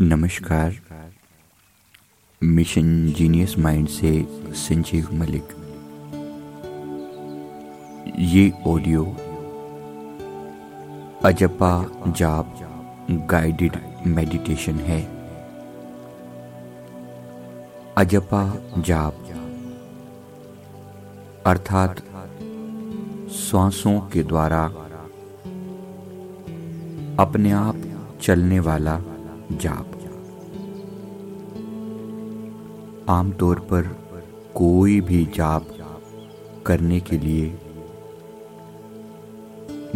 नमस्कार। Mission genius mind से संजीव मलिक। ये ऑडियो अजपा जाप गाइडेड मेडिटेशन है। अजपा जाप अर्थात श्वासों के द्वारा अपने आप चलने वाला जाप। आमतौर पर कोई भी जाप करने के लिए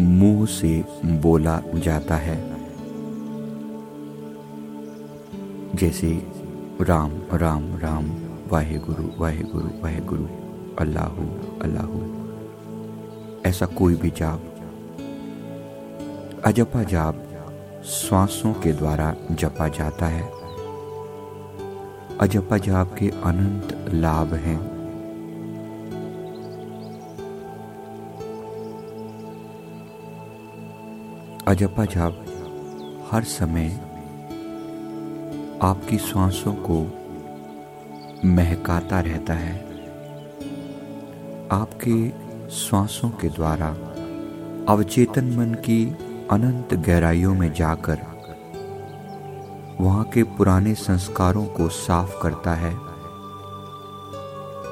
मुँह से बोला जाता है। जैसे राम राम राम वाहे गुरु वाहे गुरु वाहे गुरु अल्लाह अल्लाह। ऐसा कोई भी जाप। अजपा जाप श्वासों के द्वारा जपा जाता है। अजपा जाप के अनंत लाभ हैं। अजपा जाप हर समय आपकी श्वासों को महकाता रहता है। आपके श्वासों के द्वारा अवचेतन मन की अनंत गहराइयों में जाकर वहाँ के पुराने संस्कारों को साफ़ करता है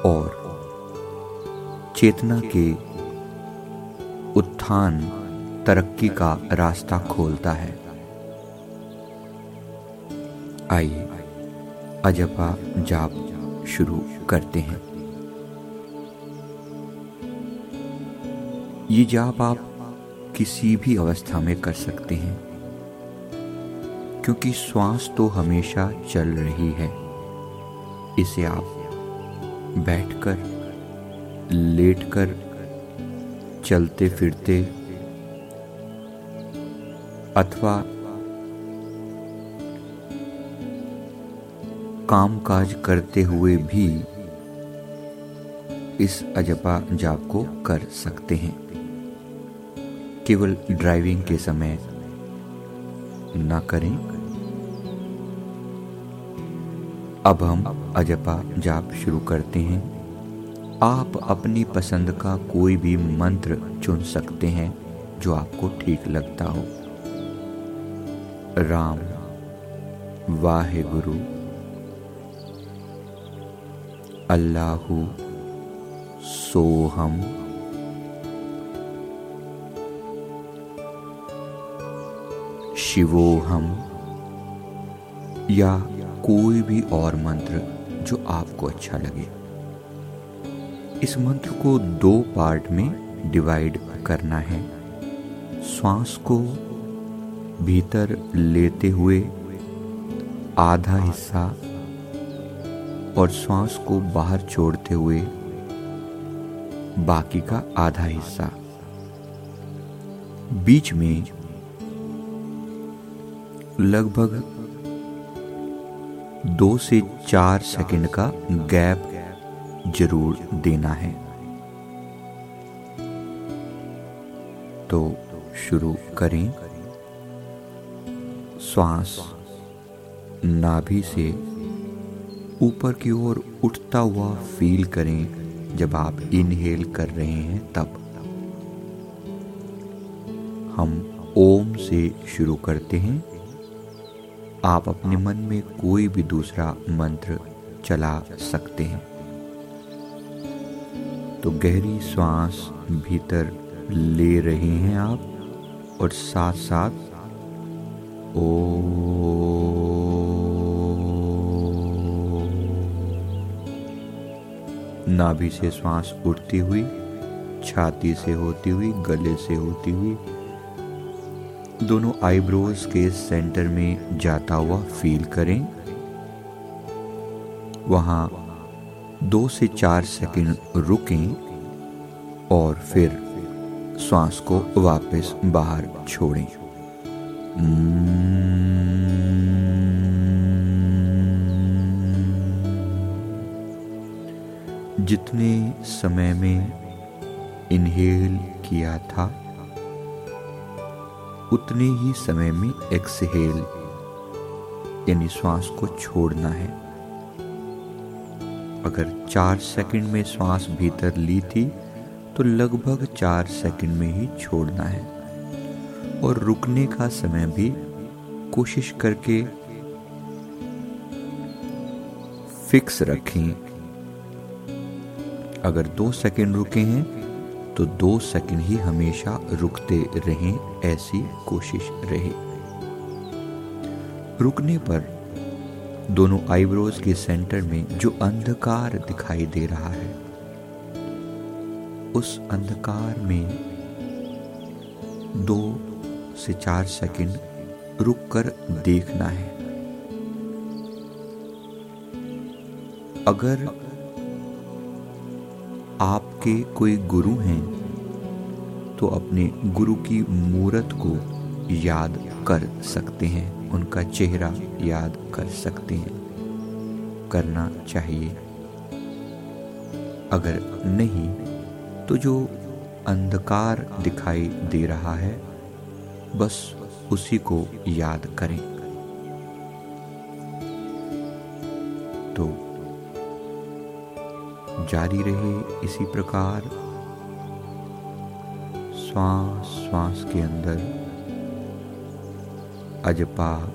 और चेतना के उत्थान तरक्की का रास्ता खोलता है। आइए, अजपा जाप शुरू करते हैं। ये जाप आप किसी भी अवस्था में कर सकते हैं, क्योंकि श्वास तो हमेशा चल रही है। इसे आप बैठकर, लेटकर चलते फिरते अथवा काम काज करते हुए भी इस अजपा जाप को कर सकते हैं। केवल ड्राइविंग के समय ना करें। अब हम अजपा जाप शुरू करते हैं। आप अपनी पसंद का कोई भी मंत्र चुन सकते हैं जो आपको ठीक लगता हो। राम वाहे गुरु अल्लाहु सोहम। शिवोहम या कोई भी और मंत्र जो आपको अच्छा लगे। इस मंत्र को दो पार्ट में डिवाइड करना है। श्वास को भीतर लेते हुए आधा हिस्सा और श्वास को बाहर छोड़ते हुए बाकी का आधा हिस्सा। बीच में लगभग दो से चार सेकंड का गैप ज़रूर देना है। तो शुरू करें। श्वास नाभि से ऊपर की ओर उठता हुआ फील करें, जब आप इनहेल कर रहे हैं तब। हम ओम से शुरू करते हैं। आप अपने मन में कोई भी दूसरा मंत्र चला सकते हैं। तो गहरी श्वास भीतर ले रहे हैं आप और साथ साथ ओ नाभि से श्वास उठती हुई, छाती से होती हुई, गले से होती हुई दोनों आईब्रोज के सेंटर में जाता हुआ फील करें। वहाँ दो से चार सेकंड रुकें और फिर श्वास को वापस बाहर छोड़ें। जितने समय में इनहेल किया था उतने ही समय में एक्सहेल यानी श्वास को छोड़ना है। अगर चार सेकंड में श्वास भीतर ली थी तो लगभग चार सेकंड में ही छोड़ना है। और रुकने का समय भी कोशिश करके फिक्स रखें। अगर दो सेकंड रुके हैं तो दो सेकंड ही हमेशा रुकते रहें, ऐसी कोशिश रहे। रुकने पर दोनों आईब्रोज के सेंटर में जो अंधकार दिखाई दे रहा है, उस अंधकार में दो से चार सेकंड रुककर देखना है। अगर आपके कोई गुरु हैं तो अपने गुरु की मूर्त को याद कर सकते हैं, उनका चेहरा याद कर सकते हैं। करना चाहिए। अगर नहीं तो जो अंधकार दिखाई दे रहा है, बस उसी को याद करें। जारी रहे इसी प्रकार श्वास श्वास के अंदर अजपा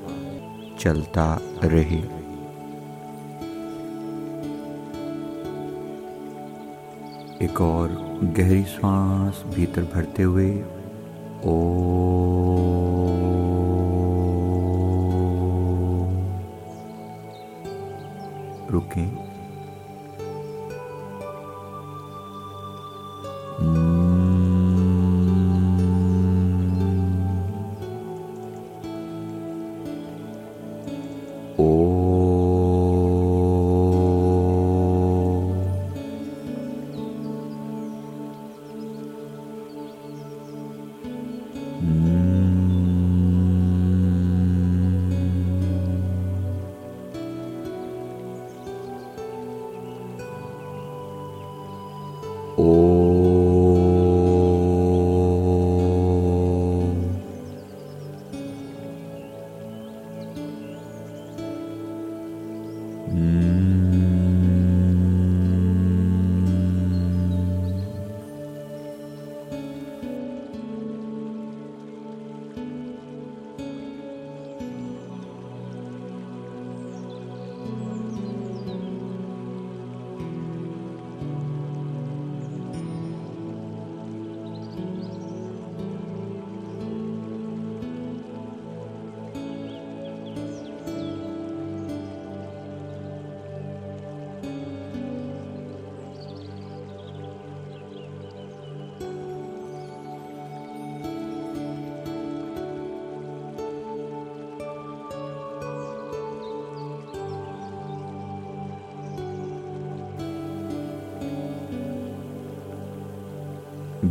चलता रहे। एक और गहरी श्वास भीतर भरते हुए, ओ, रुकें।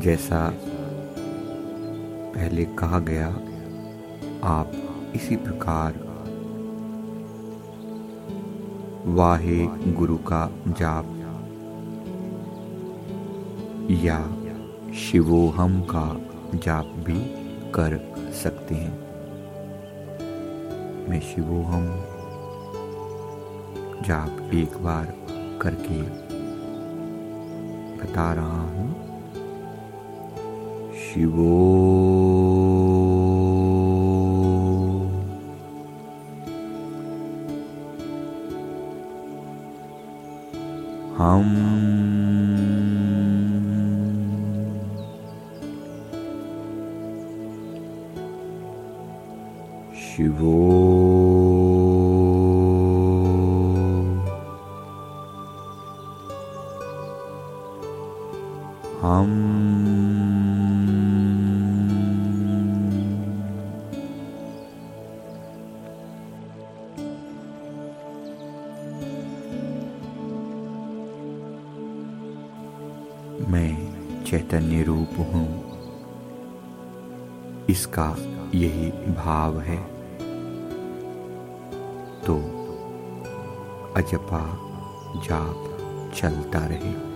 जैसा पहले कहा गया, आप इसी प्रकार वाहे गुरु का जाप या शिवोहम का जाप भी कर सकते हैं। मैं शिवोहम जाप एक बार करके बता रहा हूँ। शिवो। हम शिवो इसका यही भाव है। तो अजपा जाप चलता रहे।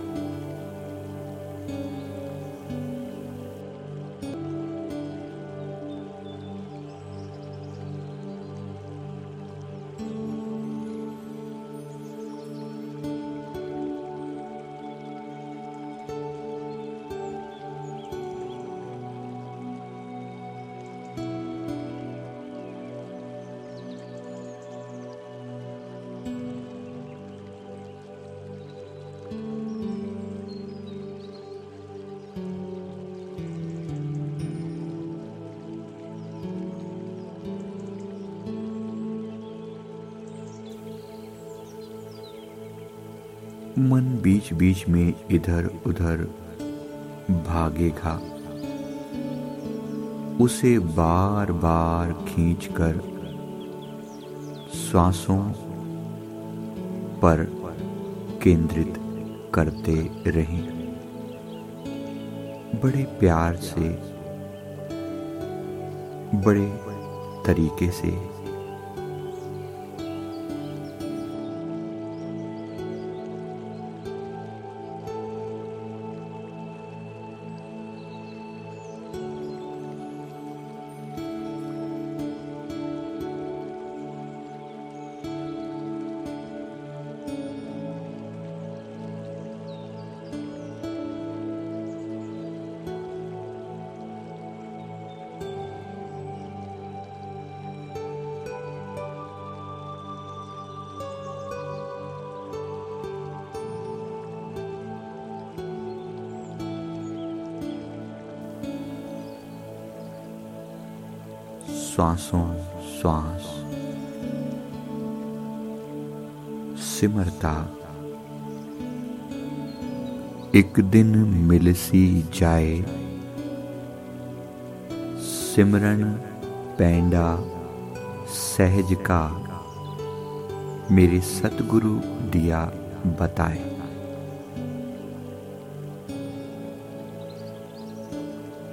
मन बीच बीच में इधर उधर भागेगा। उसे बार बार खींचकर श्वासों पर केंद्रित करते रहें। बड़े प्यार से, बड़े तरीके से श्वासों श्वास सिमरता। एक दिन मिल सी जाए। सिमरन पैंडा सहज का मेरे सतगुरु दिया बताए।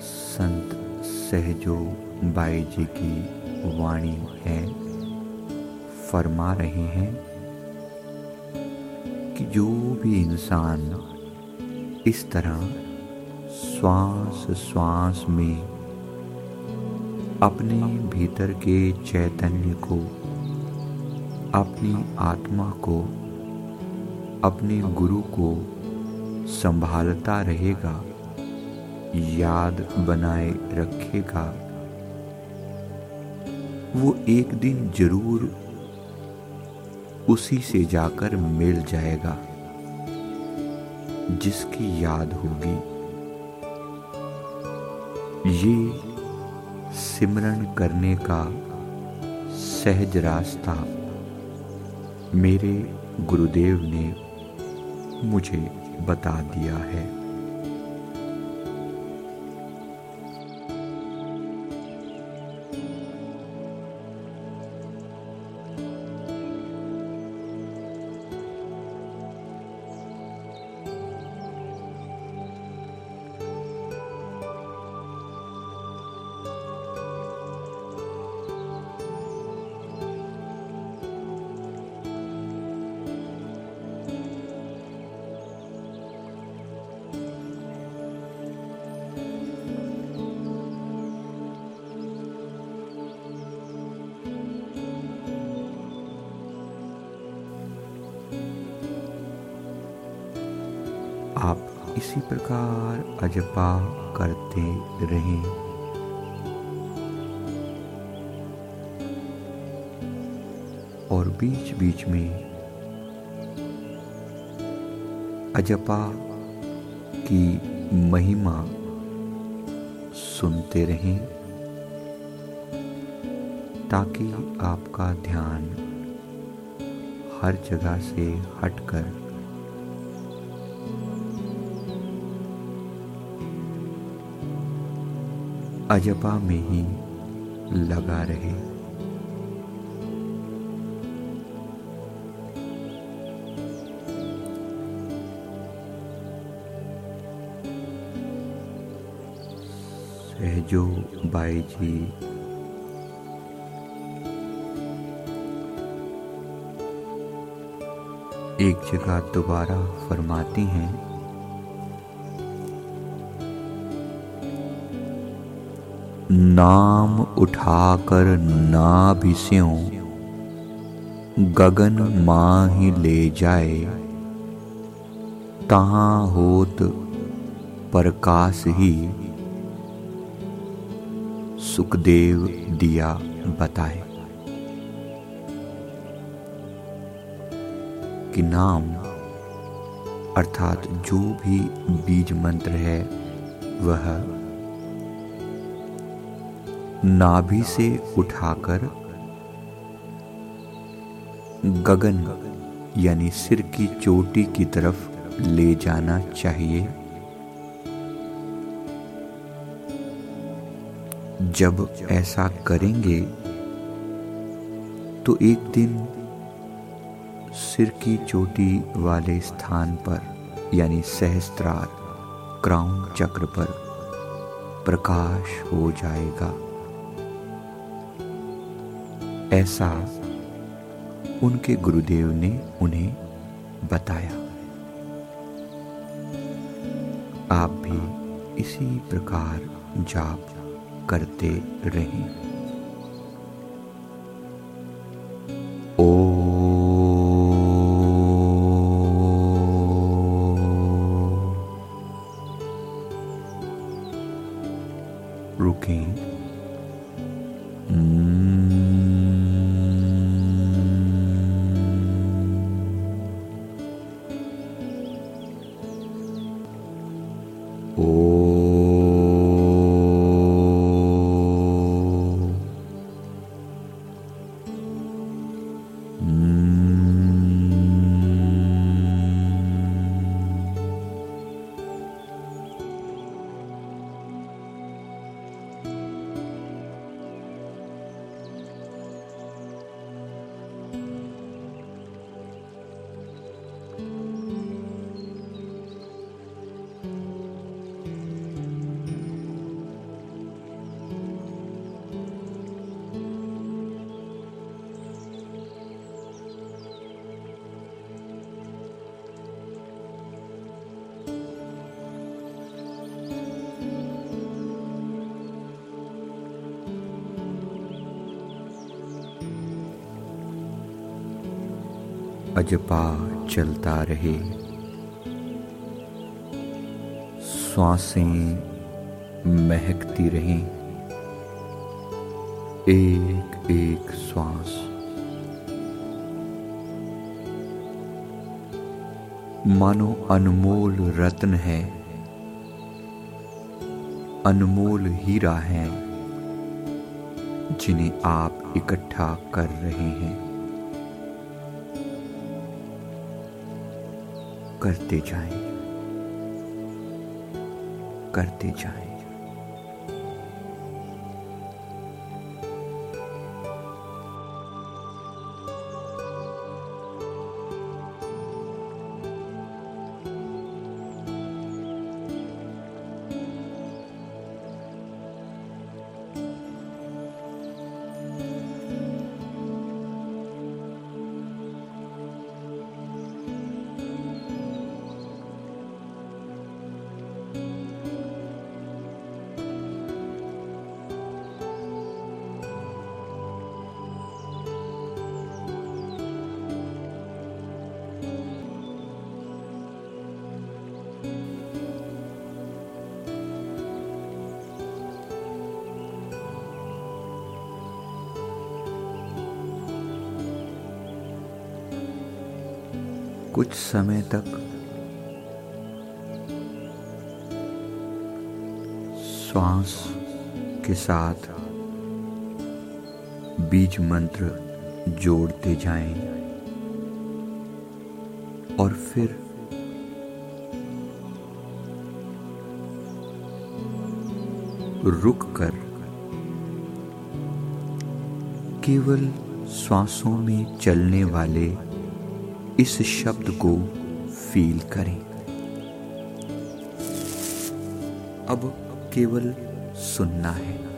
संत सहजो बाई जी की वाणी है, फरमा रहे हैं कि जो भी इंसान इस तरह श्वास श्वास में अपने भीतर के चैतन्य को, अपनी आत्मा को, अपने गुरु को संभालता रहेगा, याद बनाए रखेगा वो एक दिन ज़रूर उसी से जाकर मिल जाएगा, जिसकी याद होगी। ये सिमरन करने का सहज रास्ता मेरे गुरुदेव ने मुझे बता दिया है। इसी प्रकार अजपा करते रहें। और बीच बीच में अजपा की महिमा सुनते रहें, ताकि आपका ध्यान हर जगह से हटकर अजपा में ही लगा रहे। सहजो बाई जी। एक जगह दोबारा फरमाती हैं नाम उठाकर नाभिस्यों गगन माही ले जाए। तहाँ होत प्रकाश ही। सुखदेव दिया बताए। कि नाम, अर्थात जो भी बीज मंत्र है, वह नाभि से उठाकर गगन, यानी सिर की चोटी की तरफ़ ले जाना चाहिए। जब ऐसा करेंगे तो एक दिन सिर की चोटी वाले स्थान पर, यानी सहस्त्रार, क्राउन चक्र पर प्रकाश हो जाएगा। ऐसा उनके गुरुदेव ने उन्हें बताया। आप भी इसी प्रकार जाप करते रहें। अजपा चलता रहे। श्वासें महकती रहें। एक एक श्वास। मानो अनमोल रत्न है। अनमोल हीरा है, जिन्हें आप इकट्ठा कर रहे हैं। करते जाएँ। करते जाएँ। कुछ समय तक श्वास के साथ बीज मंत्र जोड़ते जाएँ और फिर रुक कर केवल श्वासों में चलने वाले इस शब्द को फील करें। अब केवल सुनना है।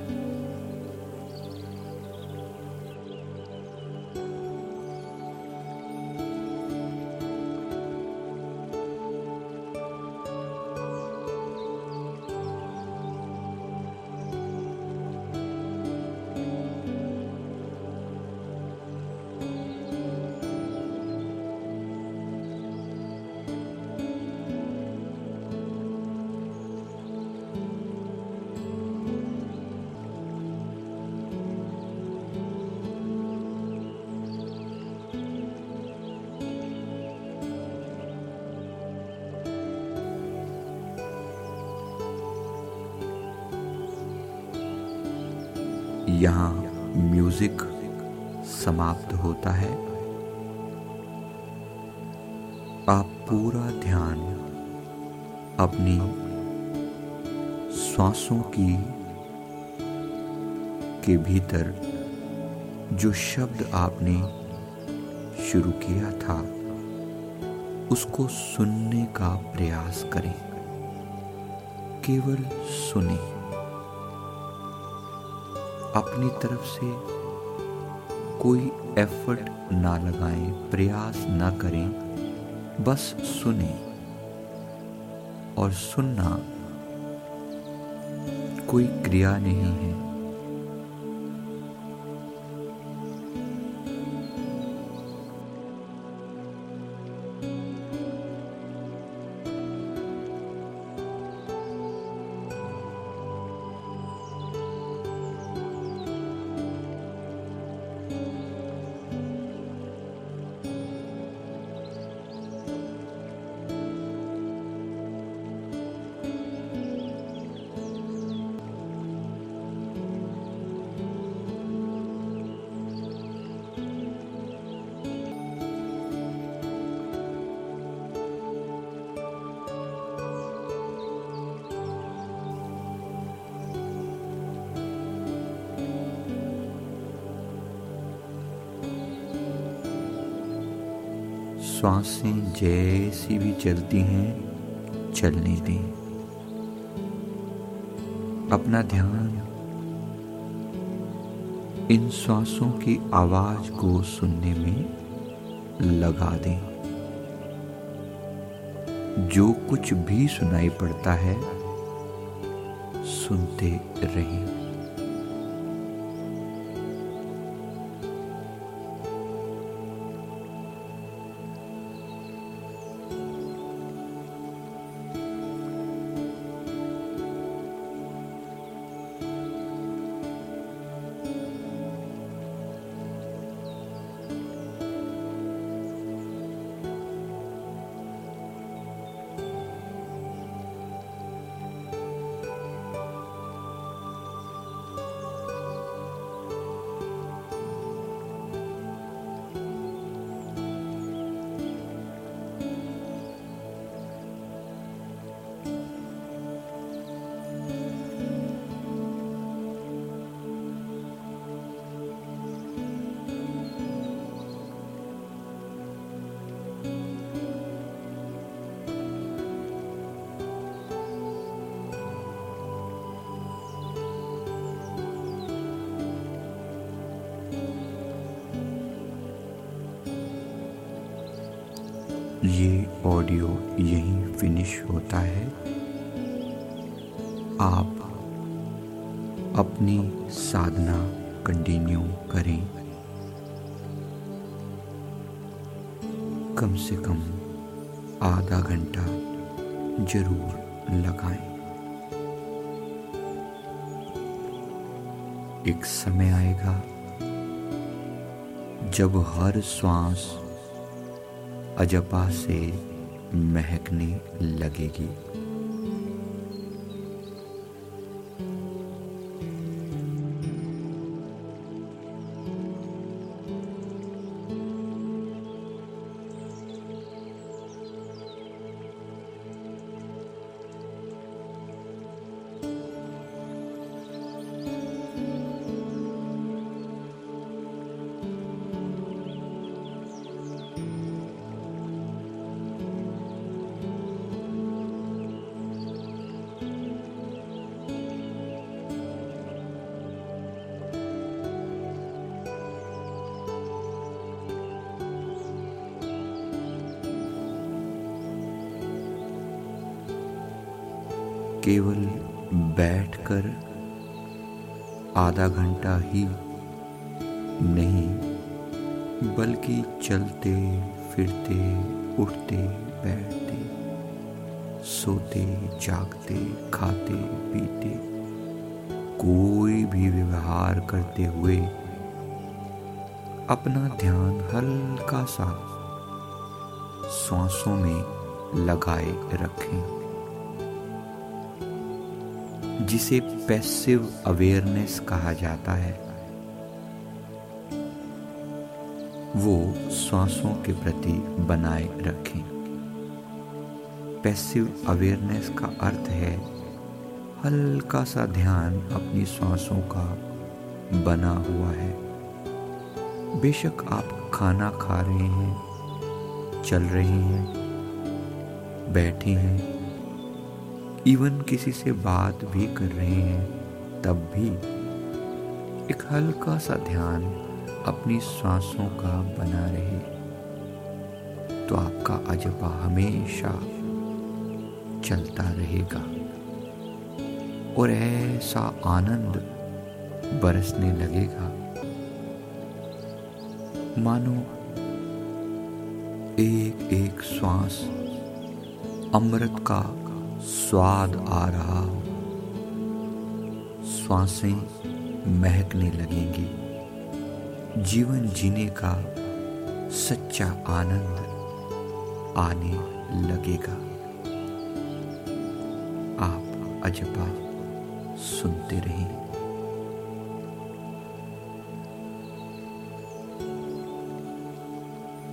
यहाँ म्यूज़िक समाप्त होता है। आप पूरा ध्यान अपनी श्वासों की के भीतर जो शब्द आपने शुरू किया था, उसको सुनने का प्रयास करें। केवल सुने। अपनी तरफ़ से कोई एफर्ट ना लगाएँ, प्रयास ना करें, बस सुने। और सुनना कोई क्रिया नहीं है। साँसें जैसी भी चलती हैं, चलने दें। अपना ध्यान इन श्वासों की आवाज़ को सुनने में लगा दें। जो कुछ भी सुनाई पड़ता है, सुनते रहें। ऑडियो यहीं फिनिश होता है। आप अपनी साधना कंटिन्यू करें। कम से कम आधा घंटा ज़रूर लगाएँ। एक समय आएगा जब हर श्वास अजपा से महकने लगेगी। केवल बैठकर आधा घंटा ही नहीं, बल्कि चलते, फिरते, उठते, बैठते, सोते, जागते, खाते, पीते, कोई भी व्यवहार करते हुए अपना ध्यान हल्का सा सांसों में लगाए रखें। जिसे पैसिव अवेयरनेस कहा जाता है, वो श्वासों के प्रति बनाए रखें। पैसिव अवेयरनेस का अर्थ है, हल्का सा ध्यान अपनी सांसों का बना हुआ है। बेशक आप खाना खा रहे हैं, चल रहे हैं, बैठे हैं इवन किसी से बात भी कर रहे हैं, तब भी। एक हल्का सा ध्यान अपनी सांसों का बना रहे। तो आपका अजबा हमेशा चलता रहेगा। और ऐसा आनंद बरसने लगेगा। मानो एक एक श्वास अमृत का स्वाद आ रहा हो। श्वासें महकने लगेंगी। जीवन जीने का सच्चा आनंद आने लगेगा। आप अजबा सुनते रहें।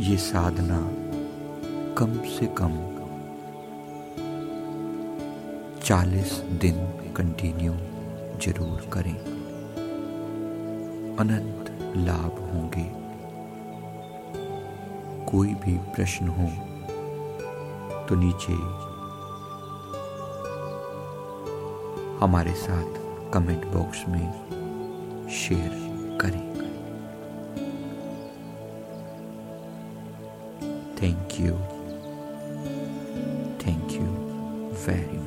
ये साधना कम से कम चालीस दिन कंटिन्यू ज़रूर करें। अनंत लाभ होंगे। कोई भी प्रश्न हो तो नीचे हमारे साथ कमेंट बॉक्स में शेयर करें। Thank you thank you very